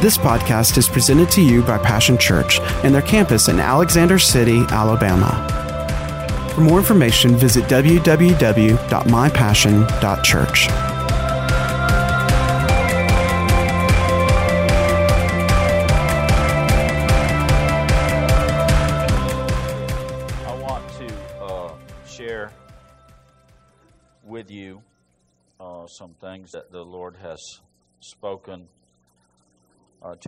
This podcast is presented to you by Passion Church and their campus in Alexander City, Alabama. For more information, visit www.mypassion.church.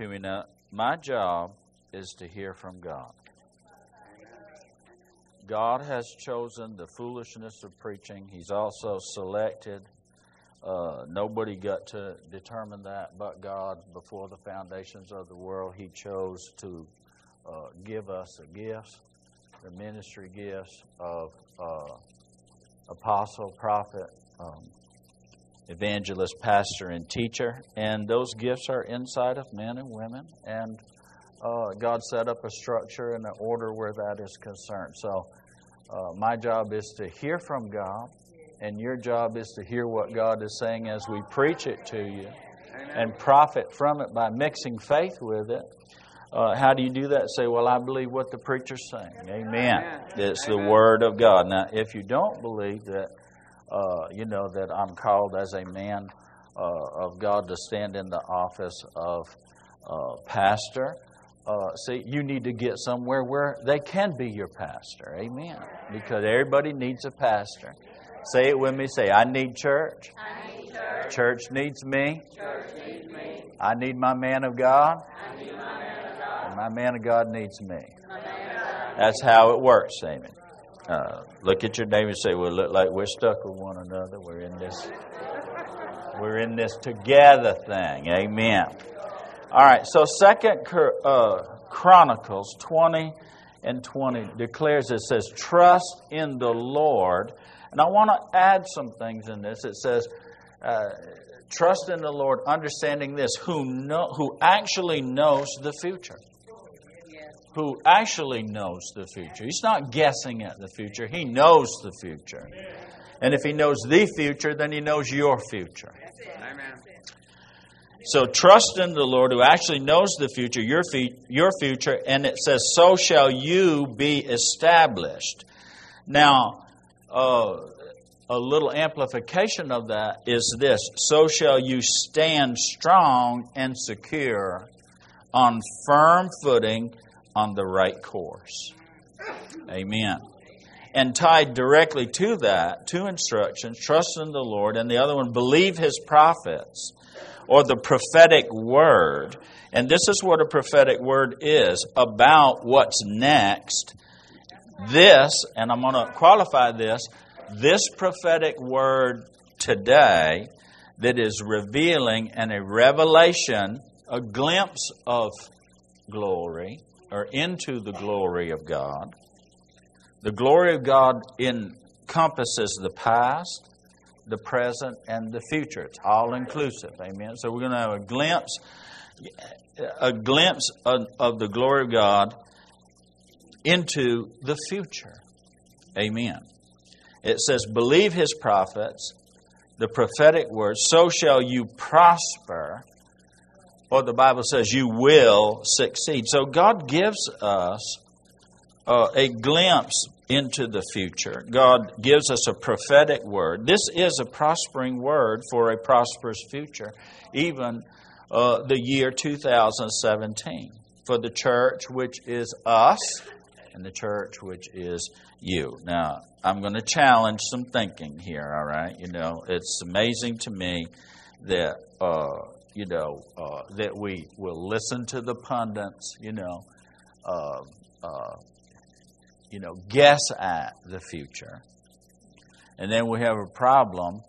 to me. Now, my job is to hear from God. God has chosen the foolishness of preaching. He's also selected. Uh, nobody got to determine that but God before the foundations of the world. He chose to uh, give us a gift the ministry gifts of uh, apostle, prophet, um, evangelist, pastor, and teacher. And those gifts are inside of men and women. And uh, God set up a structure and an order where that is concerned. So uh, my job is to hear from God, and your job is to hear what God is saying as we preach it to you and profit from it by mixing faith with it. Uh, how do you do that? Say, well, I believe what the preacher's saying. Amen. Amen. It's Amen. the Word of God. Now, if you don't believe that, uh, you know, that I'm called as a man uh, of God to stand in the office of uh, pastor, uh, see, you need to get somewhere where they can be your pastor. Amen. Because everybody needs a pastor. Say it with me. Say, I need church. I need church. Church needs me. Church needs me. I need my man of God. I need my man of God. And my man of God needs me. My man of God. That's how it works, Amen. Uh, look at your neighbor and say, "We look like we're stuck with one another. We're in this. We're in this together thing." Amen. All right. So Second uh, Chronicles twenty and twenty declares it says, "Trust in the Lord." And I want to add some things in this. It says. Uh, Trust in the Lord, understanding this, who know, who actually knows the future who actually knows the future. He's not guessing at the future, he knows the future. And if he knows the future, then he knows your future. Amen. So trust in the Lord who actually knows the future, your, fe- your future, and it says, So shall you be established. Now, uh, a little amplification of that is this So shall you stand strong and secure on firm footing on the right course. Amen. And tied directly to that, two instructions trust in the Lord, and the other one, believe his prophets, or the prophetic word. And this is what a prophetic word is about what's next. This, and I'm going to qualify this, this prophetic word today that is revealing and a revelation, a glimpse of glory, or into the glory of God. The glory of God encompasses the past, the present, and the future. It's all inclusive. Amen. So we're going to have a glimpse, a glimpse of, of the glory of God into the future. Amen. It says, "Believe His prophets, the prophetic word. So shall you prosper." Or the Bible says, "You will succeed." So God gives us uh, a glimpse into the future. God gives us a prophetic word. This is a prospering word for a prosperous future, even uh, the year 2017, for the church, which is us, and the church, which is you. Now, I'm going to challenge some thinking here, all right? You know, it's amazing to me that. Uh, you know, uh, that we will listen to the pundits, you know, uh, uh, you know, guess at the future. And then we have a problem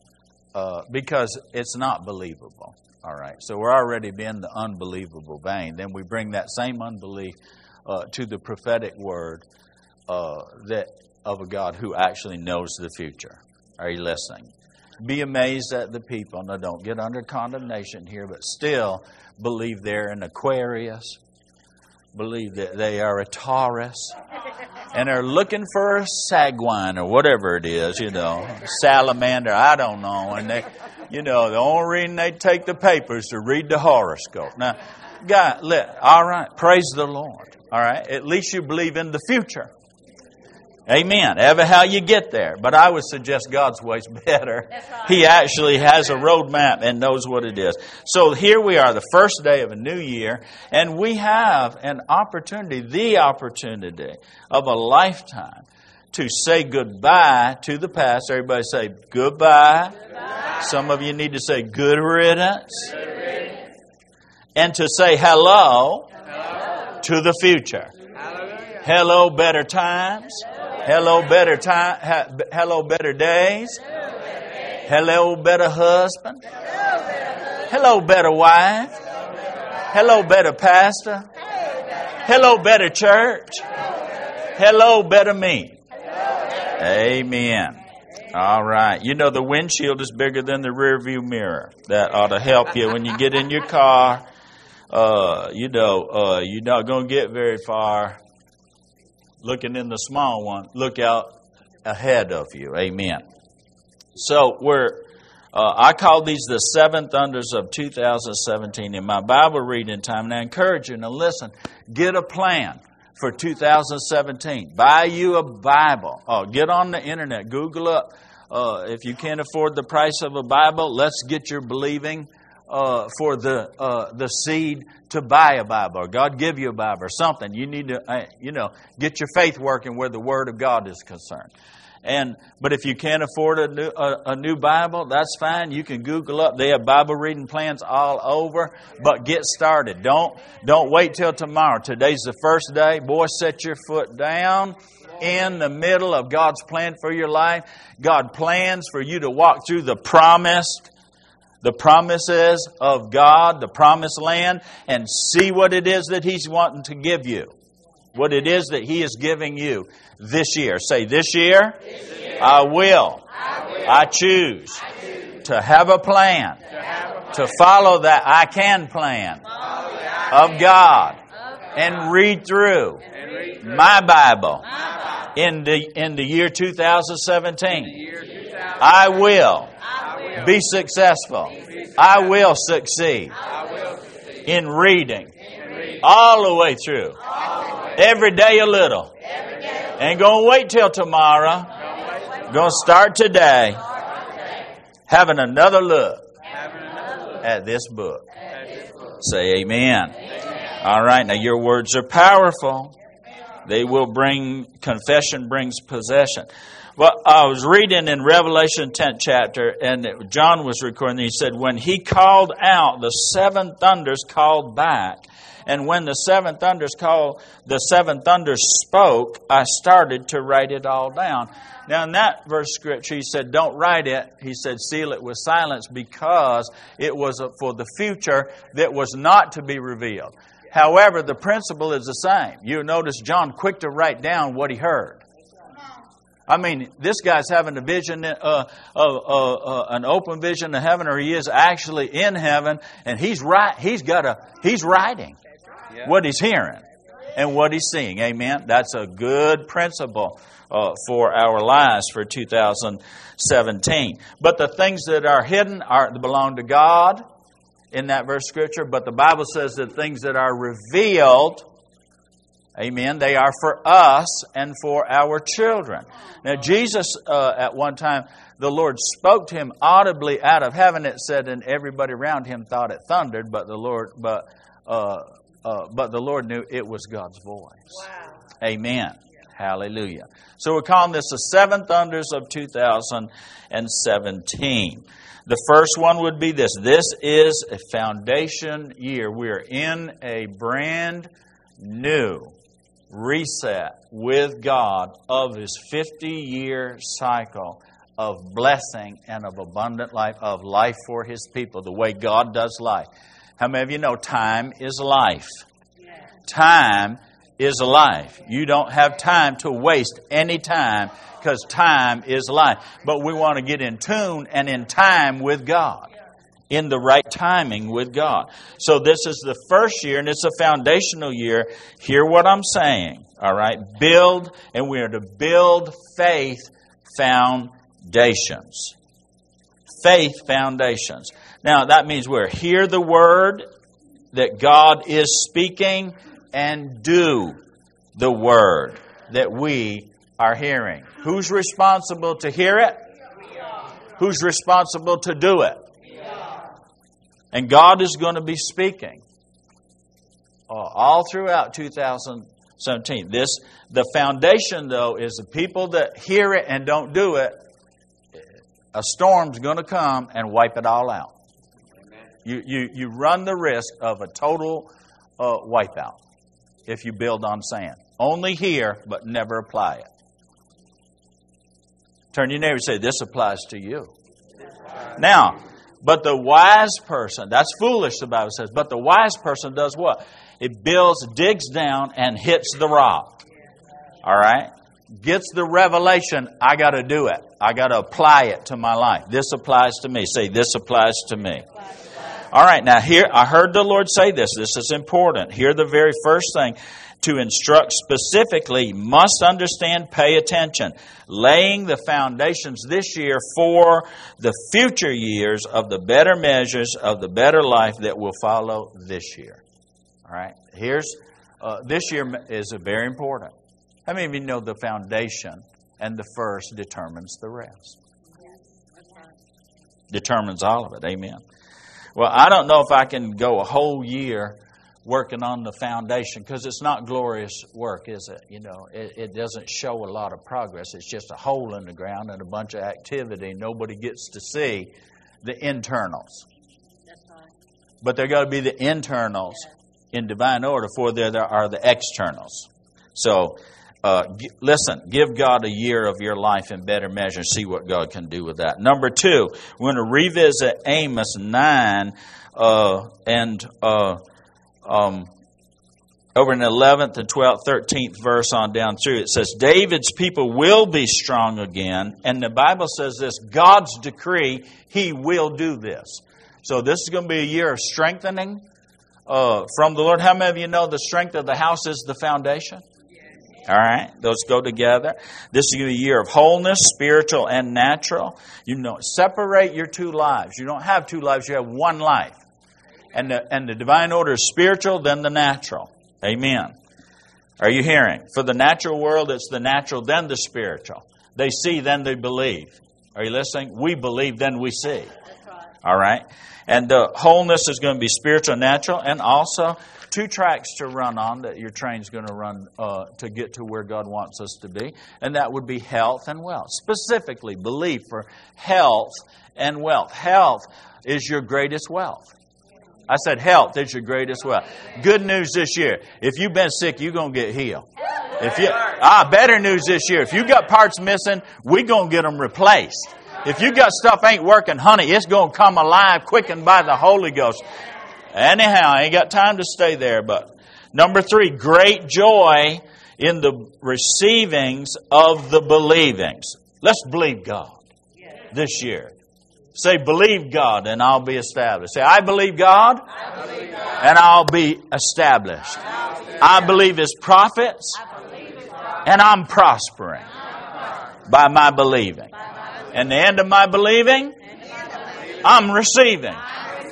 uh, because it's not believable. All right. So we're already in the unbelievable vein. Then we bring that same unbelief uh, to the prophetic word uh, that of a God who actually knows the future. Are you listening? Be amazed at the people. Now, don't get under condemnation here, but still believe they're an Aquarius, believe that they are a Taurus, and are looking for a Sagwine or whatever it is, you know, salamander, I don't know. And they, you know, the only reason they take the papers to read the horoscope. Now, God, let, all right. Praise the Lord. All right. At least you believe in the future. Amen. Ever how you get there. But I would suggest God's way's better. right. He actually has a roadmap and knows what it is. So here we are, the first day of a new year, and we have an opportunity, the opportunity of a lifetime to say goodbye to the past. Everybody say goodbye. Some of you need to say good riddance. And to say hello, to the future. Hallelujah. Hello, better times. Hello, better time. Hello, better days. Hello, better husband. Hello, better wife. Hello, better pastor. Hello, better church. Hello, better me. Amen. All right. You know the windshield is bigger than the rear view mirror. That ought to help you when you get in your car. Uh, you know, uh, you're not going to get very far looking in the small one. Look out ahead of you. Amen. So we're. Uh, I call these the seven thunders of 2017 in my Bible reading time. And I encourage you to listen. Get a plan for 2017. Buy you a Bible. Oh, get on the internet. Google up. Uh, if you can't afford the price of a Bible, let's get your believing uh, for the uh, the seed to buy a Bible, or God give you a Bible, or something. You need to, uh, you know, get your faith working where the Word of God is concerned. And but if you can't afford a new a, a new Bible, that's fine. You can Google up. They have Bible reading plans all over. But get started. Don't don't wait till tomorrow. Today's the first day. Boy, set your foot down in the middle of God's plan for your life. God plans for you to walk through the promised the promises of God, the promised land, and see what it is that He's wanting to give you. What it is that He is giving you this year. Say, this year, I, will. I, choose, to have a plan, to follow that I can plan of God, and read through my Bible in the, in the year 2017. I will be successful. I will succeed in reading all the way through. Every day a little. Ain't going to wait till tomorrow. Going to start today having another look at this book. Say amen. All right, now your words are powerful. They will bring, confession brings possession. Well, I was reading in Revelation 10th chapter, and John was recording, he said, When he called out, the seven thunders called back. And when the seven thunders called, the seven thunders spoke, I started to write it all down. Now, in that verse scripture, he said, Don't write it. He said, Seal it with silence because it was for the future that was not to be revealed. However, the principle is the same. You notice John quick to write down what he heard. I mean, this guy's having a vision, uh, uh, uh, uh, an open vision of heaven, or he is actually in heaven, and he's right. He's got a. He's writing what he's hearing and what he's seeing. Amen. That's a good principle uh, for our lives for 2017. But the things that are hidden are belong to God in that verse scripture. But the Bible says that things that are revealed Amen. They are for us and for our children. Now, Jesus, uh, at one time, the Lord spoke to him audibly out of heaven. It said, and everybody around him thought it thundered, but the Lord, but, uh, uh, but the Lord knew it was God's voice. Wow. Amen. Hallelujah. So we're calling this the seven thunders of 2017. The first one would be this. This is a foundation year. We are in a brand new reset with God of His 50 year cycle of blessing and of abundant life, of life for His people, the way God does life. How many of you know time is life? Time is life. You don't have time to waste any time because time is life. But we want to get in tune and in time with God in the right timing with God. So this is the first year and it's a foundational year. Hear what I'm saying. All right. Build, and we are to build faith foundations. Faith foundations. Now that means we're hear the word that God is speaking and do the word that we are hearing. Who's responsible to hear it? Who's responsible to do it? And God is going to be speaking uh, all throughout 2017. This, the foundation, though, is the people that hear it and don't do it. A storm's going to come and wipe it all out. You, you, you run the risk of a total uh, wipeout if you build on sand. Only hear, but never apply it. Turn your neighbor and say, This applies to you. Now, but the wise person, that's foolish, the Bible says, but the wise person does what? It builds, digs down, and hits the rock. All right? Gets the revelation, I got to do it. I got to apply it to my life. This applies to me. Say, this applies to me. All right, now here, I heard the Lord say this. This is important. Here, the very first thing to instruct specifically must understand, pay attention. Laying the foundations this year for the future years of the better measures of the better life that will follow this year. All right, here's uh, this year is very important. How many of you know the foundation and the first determines the rest? Determines all of it. Amen. Well, I don't know if I can go a whole year working on the foundation because it's not glorious work, is it? You know, it, it, doesn't show a lot of progress. It's just a hole in the ground and a bunch of activity. Nobody gets to see the internals. But there got to be the internals in divine order, for there, there are the externals. So, uh, g- listen, give God a year of your life in better measure. and See what God can do with that. Number two, we're going to revisit Amos 9 uh, and uh, um, over in the 11th and 12th, 13th verse on down through, it says, David's people will be strong again. And the Bible says this God's decree, He will do this. So this is going to be a year of strengthening uh, from the Lord. How many of you know the strength of the house is the foundation? All right, those go together. This is going to be a year of wholeness, spiritual and natural. You know, separate your two lives. You don't have two lives, you have one life. And the, and the divine order is spiritual, then the natural. Amen. Are you hearing? For the natural world, it's the natural, then the spiritual. They see, then they believe. Are you listening? We believe, then we see. All right? And the wholeness is going to be spiritual natural, and also two tracks to run on that your train's going to run uh, to get to where God wants us to be, and that would be health and wealth. Specifically, belief for health and wealth. Health is your greatest wealth. I said health is your greatest wealth. Good news this year. If you've been sick, you're going to get healed. If you ah, better news this year. If you've got parts missing, we're going to get them replaced. If you got stuff ain't working, honey, it's going to come alive, quickened by the Holy Ghost. Anyhow, I ain't got time to stay there, but number three, great joy in the receivings of the believings. Let's believe God this year. Say, believe God and I'll be established. Say, I believe God, I believe God. and I'll be established. I believe His prophets and I'm prospering by my believing. And the end of my believing, I'm receiving.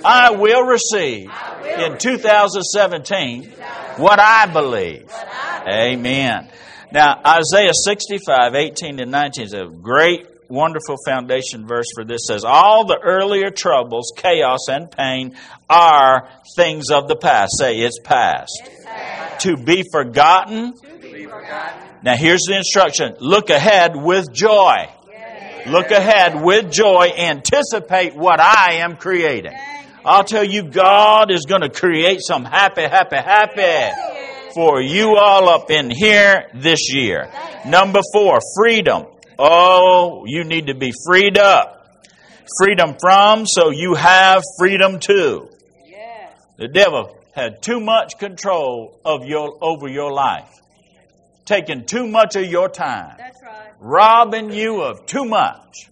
I will receive in 2017 what I believe. Amen. Now, Isaiah 65, 18 and 19 is a great, wonderful foundation verse for this. Says, All the earlier troubles, chaos, and pain are things of the past. Say, it's past. To be forgotten. Now, here's the instruction look ahead with joy. Look ahead with joy. Anticipate what I am creating. I'll tell you, God is going to create some happy, happy, happy for you all up in here this year. Number four, freedom. Oh, you need to be freed up. Freedom from, so you have freedom to. The devil had too much control of your, over your life, taking too much of your time, That's right. robbing you of too much.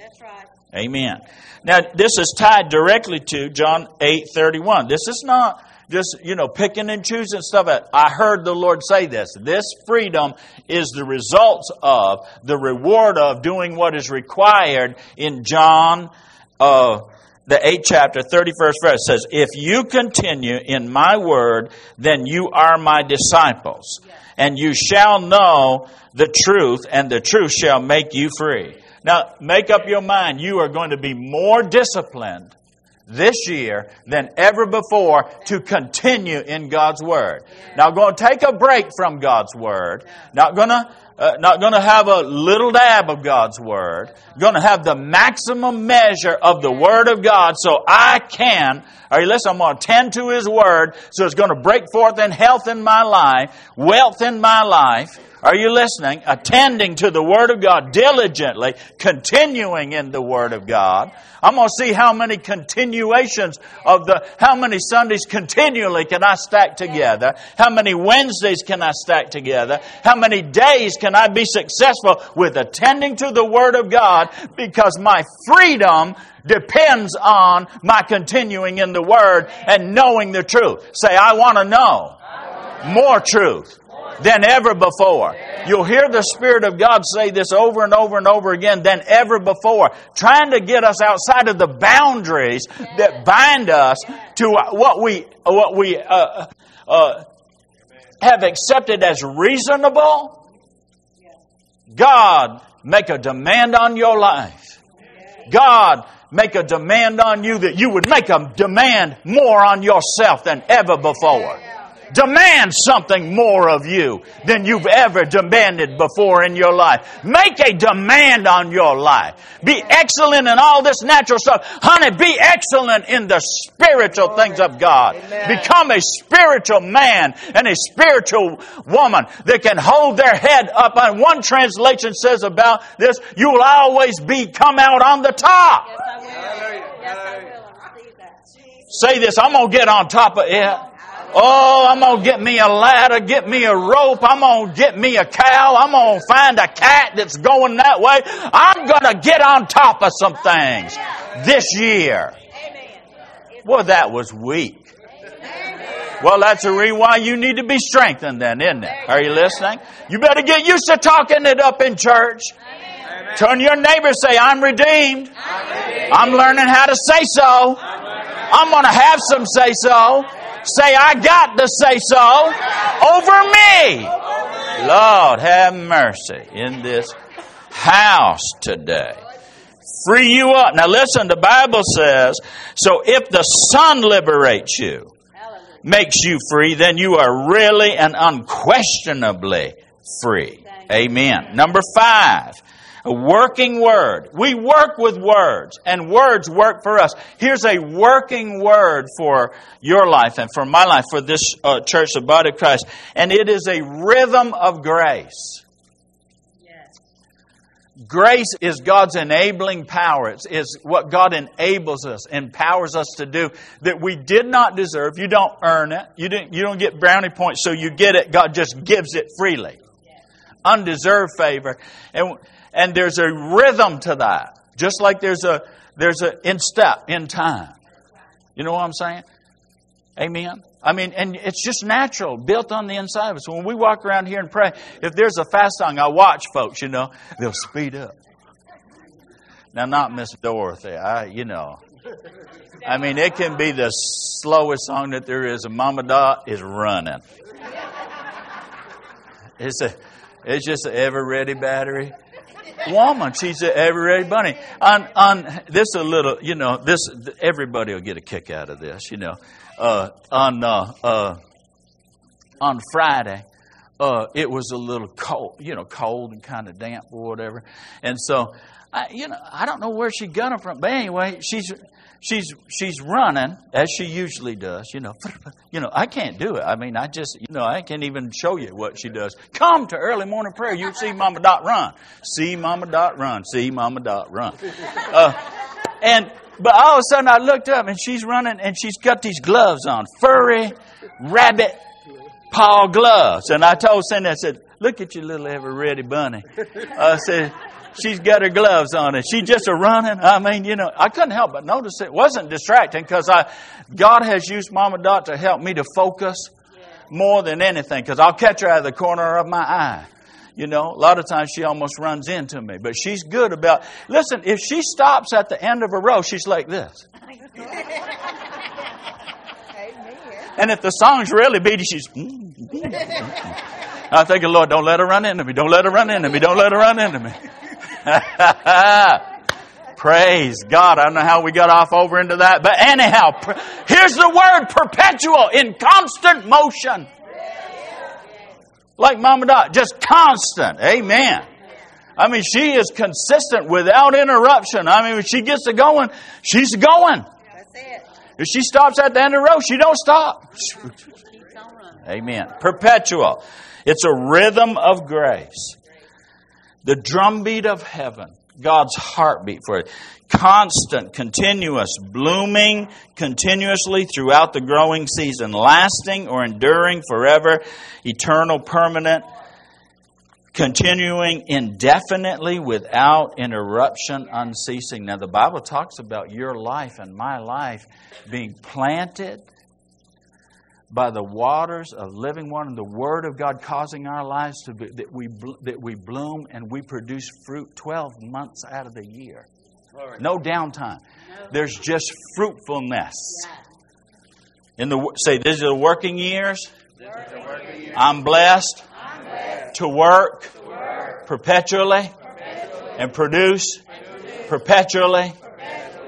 That's right. Amen. Now, this is tied directly to John 8 31. This is not just, you know, picking and choosing stuff. I heard the Lord say this. This freedom is the results of, the reward of doing what is required in John uh, the 8th chapter, 31st verse says, If you continue in my word, then you are my disciples, and you shall know the truth, and the truth shall make you free. Now, make up your mind, you are going to be more disciplined this year than ever before to continue in God's Word. Now, going to take a break from God's Word. Not going to uh, not going to have a little dab of God's Word. Going to have the maximum measure of the Word of God so I can, you listening? I'm going to tend to His Word so it's going to break forth in health in my life, wealth in my life. Are you listening? Attending to the Word of God diligently, continuing in the Word of God. I'm going to see how many continuations of the, how many Sundays continually can I stack together? How many Wednesdays can I stack together? How many days can I be successful with attending to the Word of God? Because my freedom depends on my continuing in the Word and knowing the truth. Say, I want to know more truth than ever before. You'll hear the Spirit of God say this over and over and over again than ever before, trying to get us outside of the boundaries that bind us to what we, what we, uh, uh, have accepted as reasonable. God, make a demand on your life. God, make a demand on you that you would make a demand more on yourself than ever before demand something more of you than you've ever demanded before in your life. Make a demand on your life. Be excellent in all this natural stuff. Honey, be excellent in the spiritual things of God. Become a spiritual man and a spiritual woman that can hold their head up. And one translation says about this, you will always be come out on the top. Yes, I will. Yes, I will. I receive that. Say this, I'm going to get on top of it. Oh, I'm going to get me a ladder, get me a rope. I'm going to get me a cow. I'm going to find a cat that's going that way. I'm going to get on top of some things this year. Well, that was weak. Well, that's a reason why you need to be strengthened then, isn't it? Are you listening? You better get used to talking it up in church. Turn your neighbor say, I'm redeemed. I'm learning how to say so. I'm going to have some say so. Say, I got the say so over me. Lord, have mercy in this house today. Free you up. Now listen, the Bible says, so if the Son liberates you, makes you free, then you are really and unquestionably free. Amen. Number five, a working word. We work with words, and words work for us. Here's a working word for your life and for my life, for this uh, church, the body of Christ. And it is a rhythm of grace. Grace is God's enabling power. It's, it's, what God enables us, empowers us to do that we did not deserve. You don't earn it. You, didn't, you don't get brownie points, so you get it. God just gives it freely. Undeserved favor. And, and there's a rhythm to that. Just like there's a, there's a in step, in time. You know what I'm saying? Amen. I mean, and it's just natural, built on the inside of us. When we walk around here and pray, if there's a fast song, I watch folks, you know, they'll speed up. Now, not Miss Dorothy, I, you know. I mean, it can be the slowest song that there is, and Mama Dot is running. It's a, it's just an ever ready battery woman. She's an ever ready bunny. On, on this a little, you know, this everybody will get a kick out of this, you know uh, on uh, uh, on Friday, uh, it was a little cold, you know, cold and kind of damp or whatever. And so, I, you know, I don't know where she got it from, but anyway, she's she's she's running as she usually does. You know, you know, I can't do it. I mean, I just, you know, I can't even show you what she does. Come to early morning prayer. You see Mama Dot run. See Mama Dot run. See Mama Dot run. Uh, and but all of a sudden I looked up and she's running and she's got these gloves on, furry rabbit paw gloves. And I told Cindy, I said, look at your little ever ready bunny. I said, she's got her gloves on and she's just a running. I mean, you know, I couldn't help but notice it wasn't distracting because I, God has used Mama Dot to help me to focus more than anything because I'll catch her out of the corner of my eye. You know, a lot of times she almost runs into me, but she's good about. Listen, if she stops at the end of a row, she's like this. And if the song's really beaty, she's. Mm, mm, mm, I think, Lord, don't let her run into me. Don't let her run into me. Don't let her run into me. Praise God. I don't know how we got off over into that. But anyhow, here's the word perpetual in constant motion. Like Mama Dot, just constant. Amen. I mean, she is consistent without interruption. I mean, when she gets to going, she's going. That's it. If she stops at the end of the road, she don't stop. Keeps on running. Amen. Perpetual. It's a rhythm of grace. The drumbeat of heaven. God's heartbeat for it. Constant, continuous, blooming continuously throughout the growing season, lasting or enduring forever, eternal, permanent, continuing indefinitely without interruption, unceasing. Now, the Bible talks about your life and my life being planted by the waters of living water and the Word of God causing our lives to be, that we, that we bloom and we produce fruit 12 months out of the year. No downtime. There's just fruitfulness. In the say, these are the working years. I'm blessed to work perpetually and produce perpetually.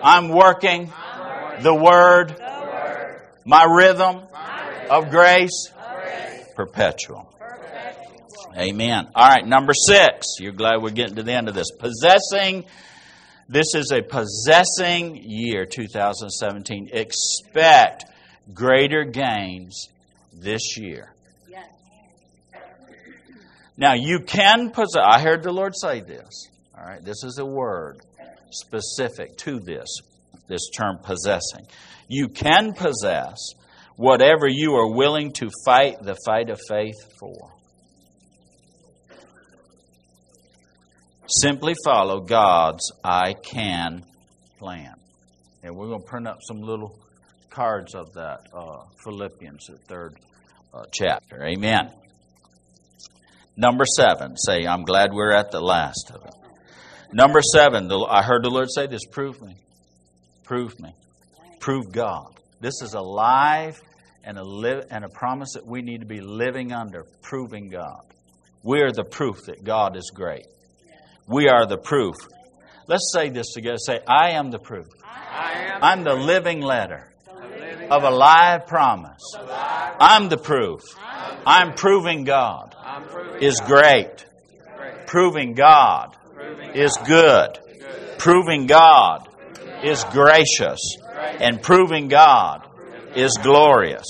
I'm working the Word, my rhythm of grace, perpetual. Amen. All right, number six. You're glad we're getting to the end of this. Possessing. This is a possessing year, 2017. Expect greater gains this year. Yes. Now, you can possess. I heard the Lord say this. All right, this is a word specific to this, this term possessing. You can possess whatever you are willing to fight the fight of faith for. Simply follow God's I can plan. And we're going to print up some little cards of that uh, Philippians, the third uh, chapter. Amen. Number seven, say, I'm glad we're at the last of it. Number seven, the, I heard the Lord say this prove me. Prove me. Prove God. This is a live and a, live, and a promise that we need to be living under, proving God. We are the proof that God is great. We are the proof. Let's say this together. Say, I am the proof. I'm the living letter of a live promise. I'm the proof. I'm proving God is great. Proving God is good. Proving God is gracious. And proving God is glorious.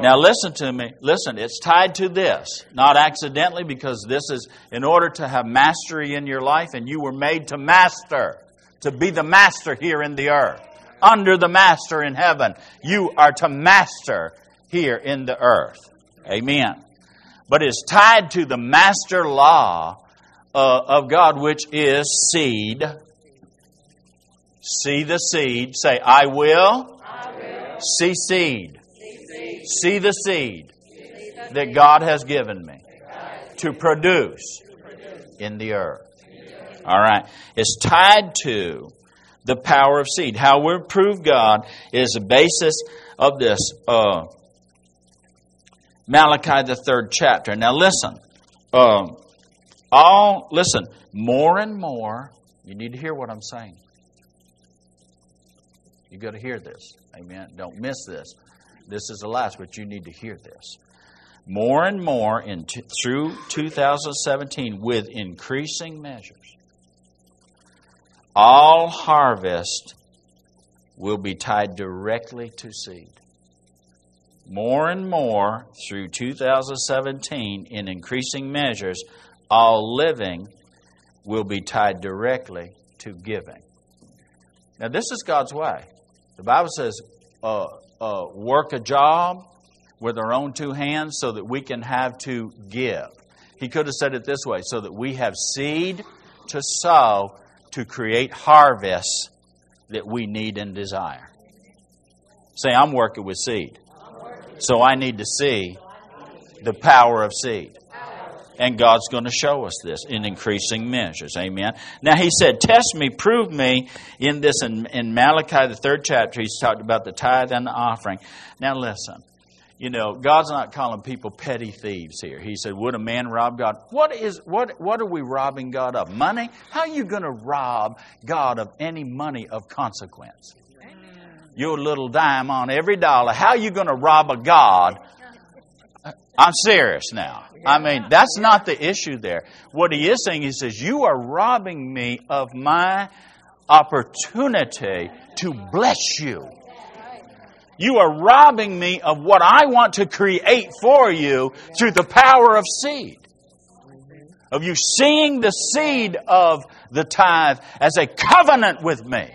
Now, listen to me. Listen, it's tied to this, not accidentally, because this is in order to have mastery in your life, and you were made to master, to be the master here in the earth, under the master in heaven. You are to master here in the earth. Amen. But it's tied to the master law uh, of God, which is seed. See the seed. Say, I will, I will. see seed. See the seed that God has given me to produce in the earth. All right. It's tied to the power of seed. How we prove God is the basis of this uh, Malachi, the third chapter. Now, listen. Uh, all listen. More and more, you need to hear what I'm saying. You got to hear this. Amen. Don't miss this. This is the last, but you need to hear this. More and more in t- through 2017 with increasing measures. All harvest will be tied directly to seed. More and more through 2017 in increasing measures, all living will be tied directly to giving. Now, this is God's way. The Bible says, uh, uh, work a job with our own two hands so that we can have to give. He could have said it this way so that we have seed to sow to create harvests that we need and desire. Say, I'm working with seed. So I need to see the power of seed. And God's going to show us this in increasing measures. Amen. Now he said, Test me, prove me in this. In, in Malachi, the third chapter, he's talked about the tithe and the offering. Now listen. You know, God's not calling people petty thieves here. He said, Would a man rob God? What is what what are we robbing God of? Money? How are you gonna rob God of any money of consequence? Your little dime on every dollar. How are you gonna rob a God I'm serious now. I mean, that's not the issue there. What he is saying, he says, You are robbing me of my opportunity to bless you. You are robbing me of what I want to create for you through the power of seed. Of you seeing the seed of the tithe as a covenant with me,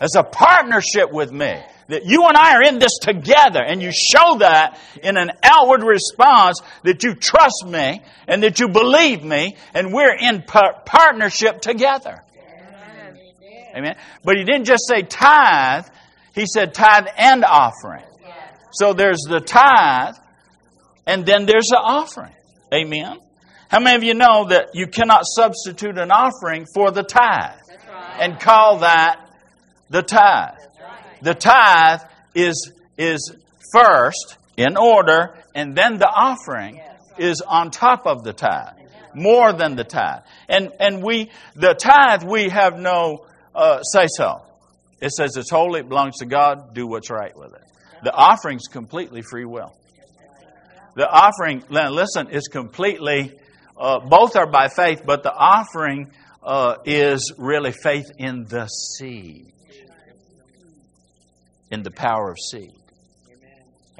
as a partnership with me that you and I are in this together, and you show that in an outward response that you trust me and that you believe me, and we're in par- partnership together. Amen. Amen. But he didn't just say tithe, he said tithe and offering. So there's the tithe, and then there's the offering. Amen. How many of you know that you cannot substitute an offering for the tithe and call that the tithe? The tithe is, is first in order, and then the offering is on top of the tithe, more than the tithe. And, and we, the tithe, we have no uh, say so. It says it's holy, it belongs to God, do what's right with it. The offering's completely free will. The offering, listen, is completely, uh, both are by faith, but the offering uh, is really faith in the seed in the power of seed.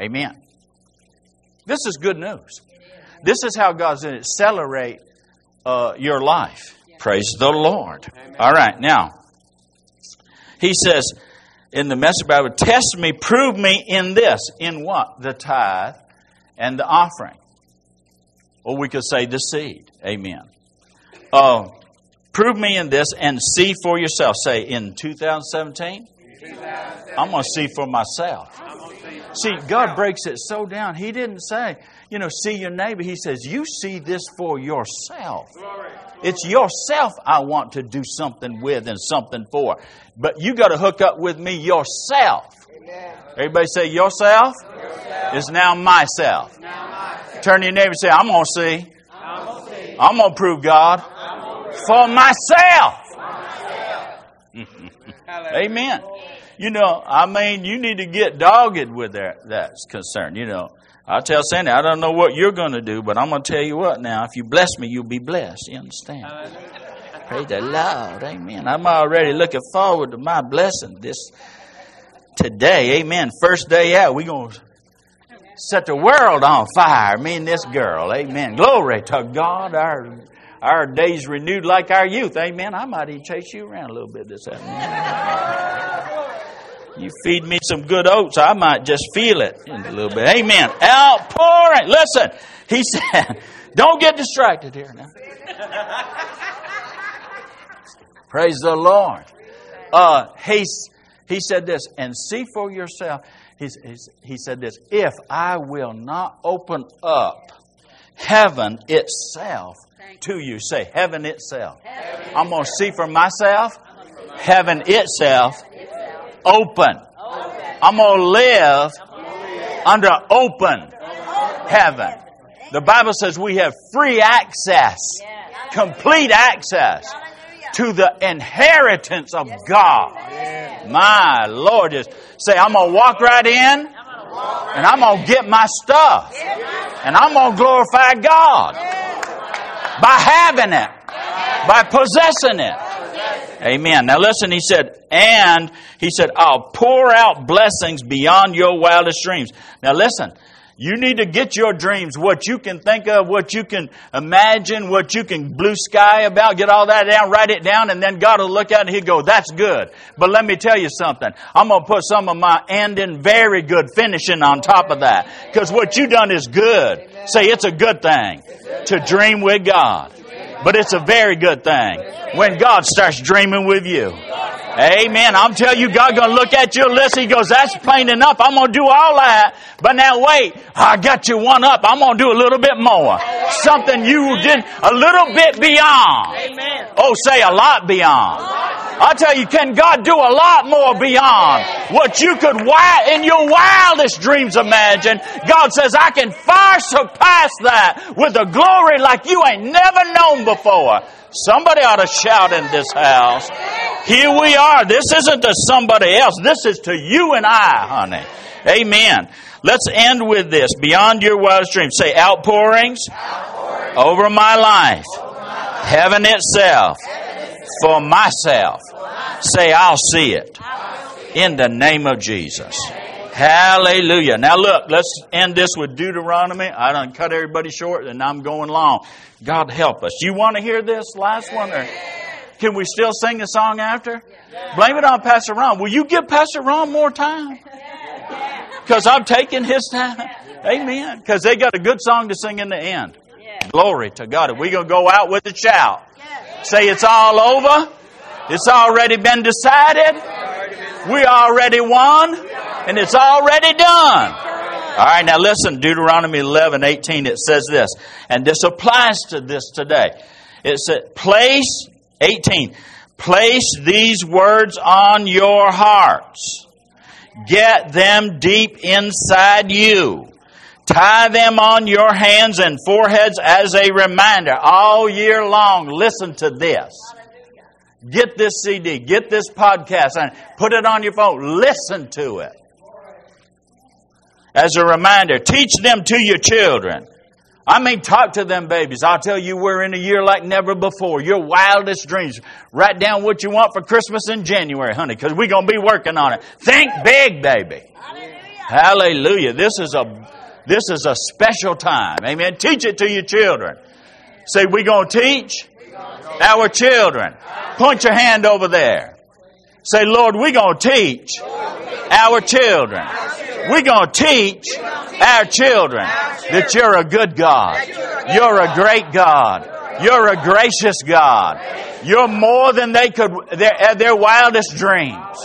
Amen. This is good news. This is how God's going to accelerate uh, your life. Praise the Lord. All right, now, he says in the Message Bible, test me, prove me in this. In what? The tithe and the offering. Or we could say the seed. Amen. Uh, prove me in this and see for yourself. Say in 2017. I'm going to see for myself. See, God breaks it so down. He didn't say, you know, see your neighbor. He says, you see this for yourself. It's yourself I want to do something with and something for. But you got to hook up with me yourself. Everybody say yourself, is now myself. myself. Turn to your neighbor and say, I'm going to see. I'm going to prove God for myself. Amen. You know, I mean, you need to get dogged with that. That's concerned. You know, I tell Sandy, I don't know what you're going to do, but I'm going to tell you what. Now, if you bless me, you'll be blessed. You understand? Praise the Lord. Amen. I'm already looking forward to my blessing this today. Amen. First day out, we're going to set the world on fire. Me and this girl. Amen. Glory to God. Our our days renewed like our youth. Amen. I might even chase you around a little bit this afternoon. you feed me some good oats, I might just feel it in a little bit. Amen. Outpouring. Listen, he said, don't get distracted here now. Praise the Lord. Uh, he, he said this, and see for yourself. He's, he's, he said this, if I will not open up heaven itself to you. Say, heaven itself. Heaven I'm going to see for myself heaven itself open. I'm going to live under open heaven. The Bible says we have free access, complete access to the inheritance of God. My Lord, just say, I'm going to walk right in and I'm going to get my stuff and I'm going to glorify God by having it, by possessing it. Amen. Now listen, he said, and he said, I'll pour out blessings beyond your wildest dreams. Now listen, you need to get your dreams, what you can think of, what you can imagine, what you can blue sky about, get all that down, write it down, and then God will look at it and he'll go, that's good. But let me tell you something. I'm going to put some of my ending very good finishing on top of that. Because what you done is good. Say it's a good thing to dream with God. But it's a very good thing when God starts dreaming with you. Amen. I'm telling you, God gonna look at your list. He goes, that's plain enough. I'm gonna do all that. But now wait, I got you one up. I'm gonna do a little bit more. Something you did a little bit beyond. Oh, say a lot beyond. I tell you, can God do a lot more beyond what you could in your wildest dreams imagine? God says, I can far surpass that with a glory like you ain't never known before. Somebody ought to shout in this house. Here we are. This isn't to somebody else. This is to you and I, honey. Amen. Let's end with this. Beyond your wildest dreams. Say outpourings, over my life. Heaven itself. For myself. Say, I'll see it. In the name of Jesus. Hallelujah. Now look, let's end this with Deuteronomy. I done cut everybody short and I'm going long. God help us. You want to hear this last one or can we still sing the song after? Blame it on Pastor Ron. Will you give Pastor Ron more time? Because I'm taking his time. Amen. Because they got a good song to sing in the end. Glory to God. We're going to go out with a shout. Say it's all over. It's already been decided. We already won. And it's already done. All right, now listen, Deuteronomy 11, 18, it says this, and this applies to this today. It said, place, 18, place these words on your hearts. Get them deep inside you. Tie them on your hands and foreheads as a reminder all year long. Listen to this. Get this CD, get this podcast, and put it on your phone. Listen to it. As a reminder, teach them to your children. I mean, talk to them babies. I'll tell you, we're in a year like never before. Your wildest dreams. Write down what you want for Christmas in January, honey, because we're going to be working on it. Think big, baby. Hallelujah. This is a this is a special time. Amen. Teach it to your children. Say, we're going to teach our children. Point your hand over there. Say, Lord, we're going to teach our children. We're going to teach our children that you're a good God. You're a great God. You're a gracious God. You're more than they could, their, their wildest dreams.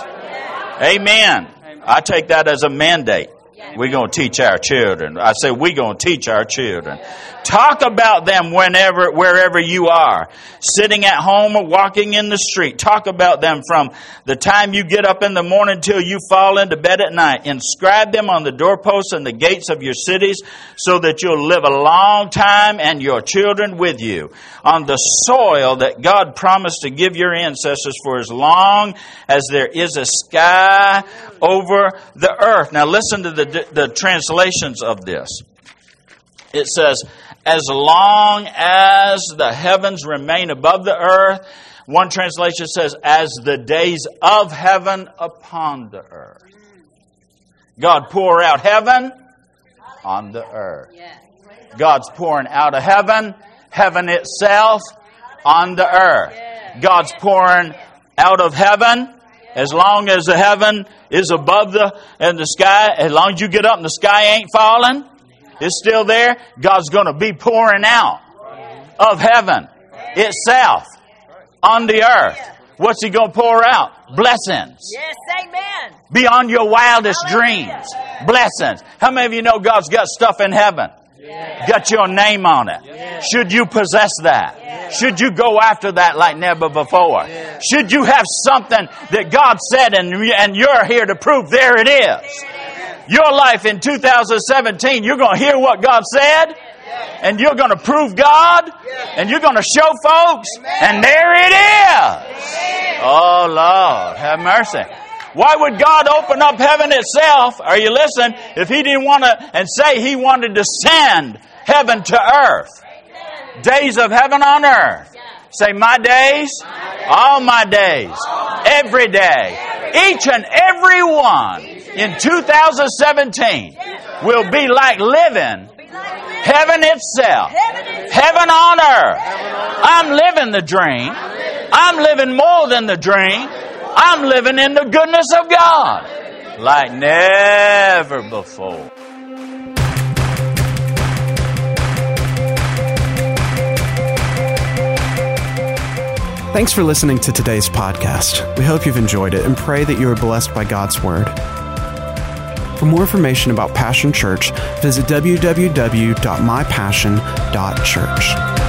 Amen. I take that as a mandate. We're going to teach our children. I say we're going to teach our children. Talk about them whenever, wherever you are. Sitting at home or walking in the street. Talk about them from the time you get up in the morning till you fall into bed at night. Inscribe them on the doorposts and the gates of your cities so that you'll live a long time and your children with you on the soil that God promised to give your ancestors for as long as there is a sky over the earth. Now listen to the, the translations of this. It says, as long as the heavens remain above the earth, one translation says, as the days of heaven upon the earth. God pour out heaven on the earth. God's pouring out of heaven, heaven itself on the earth. God's pouring out of heaven as long as the heaven is above the and the sky, as long as you get up and the sky ain't falling, it's still there, God's going to be pouring out of heaven itself on the earth. What's He going to pour out? Blessings. Yes, amen. Beyond your wildest dreams. Blessings. How many of you know God's got stuff in heaven? Got your name on it. Should you possess that? Should you go after that like never before? Should you have something that God said and, and you're here to prove there it is? Your life in 2017, you're going to hear what God said and you're going to prove God and you're going to show folks and there it is. Oh Lord, have mercy. Why would God open up heaven itself? Are you listening? If He didn't want to, and say He wanted to send heaven to earth. Days of heaven on earth. Say, my days, all my days, every day, each and every one in 2017 will be like living heaven itself. Heaven on earth. I'm living the dream. I'm living more than the dream. I'm living in the goodness of God like never before. Thanks for listening to today's podcast. We hope you've enjoyed it and pray that you are blessed by God's Word. For more information about Passion Church, visit www.mypassion.church.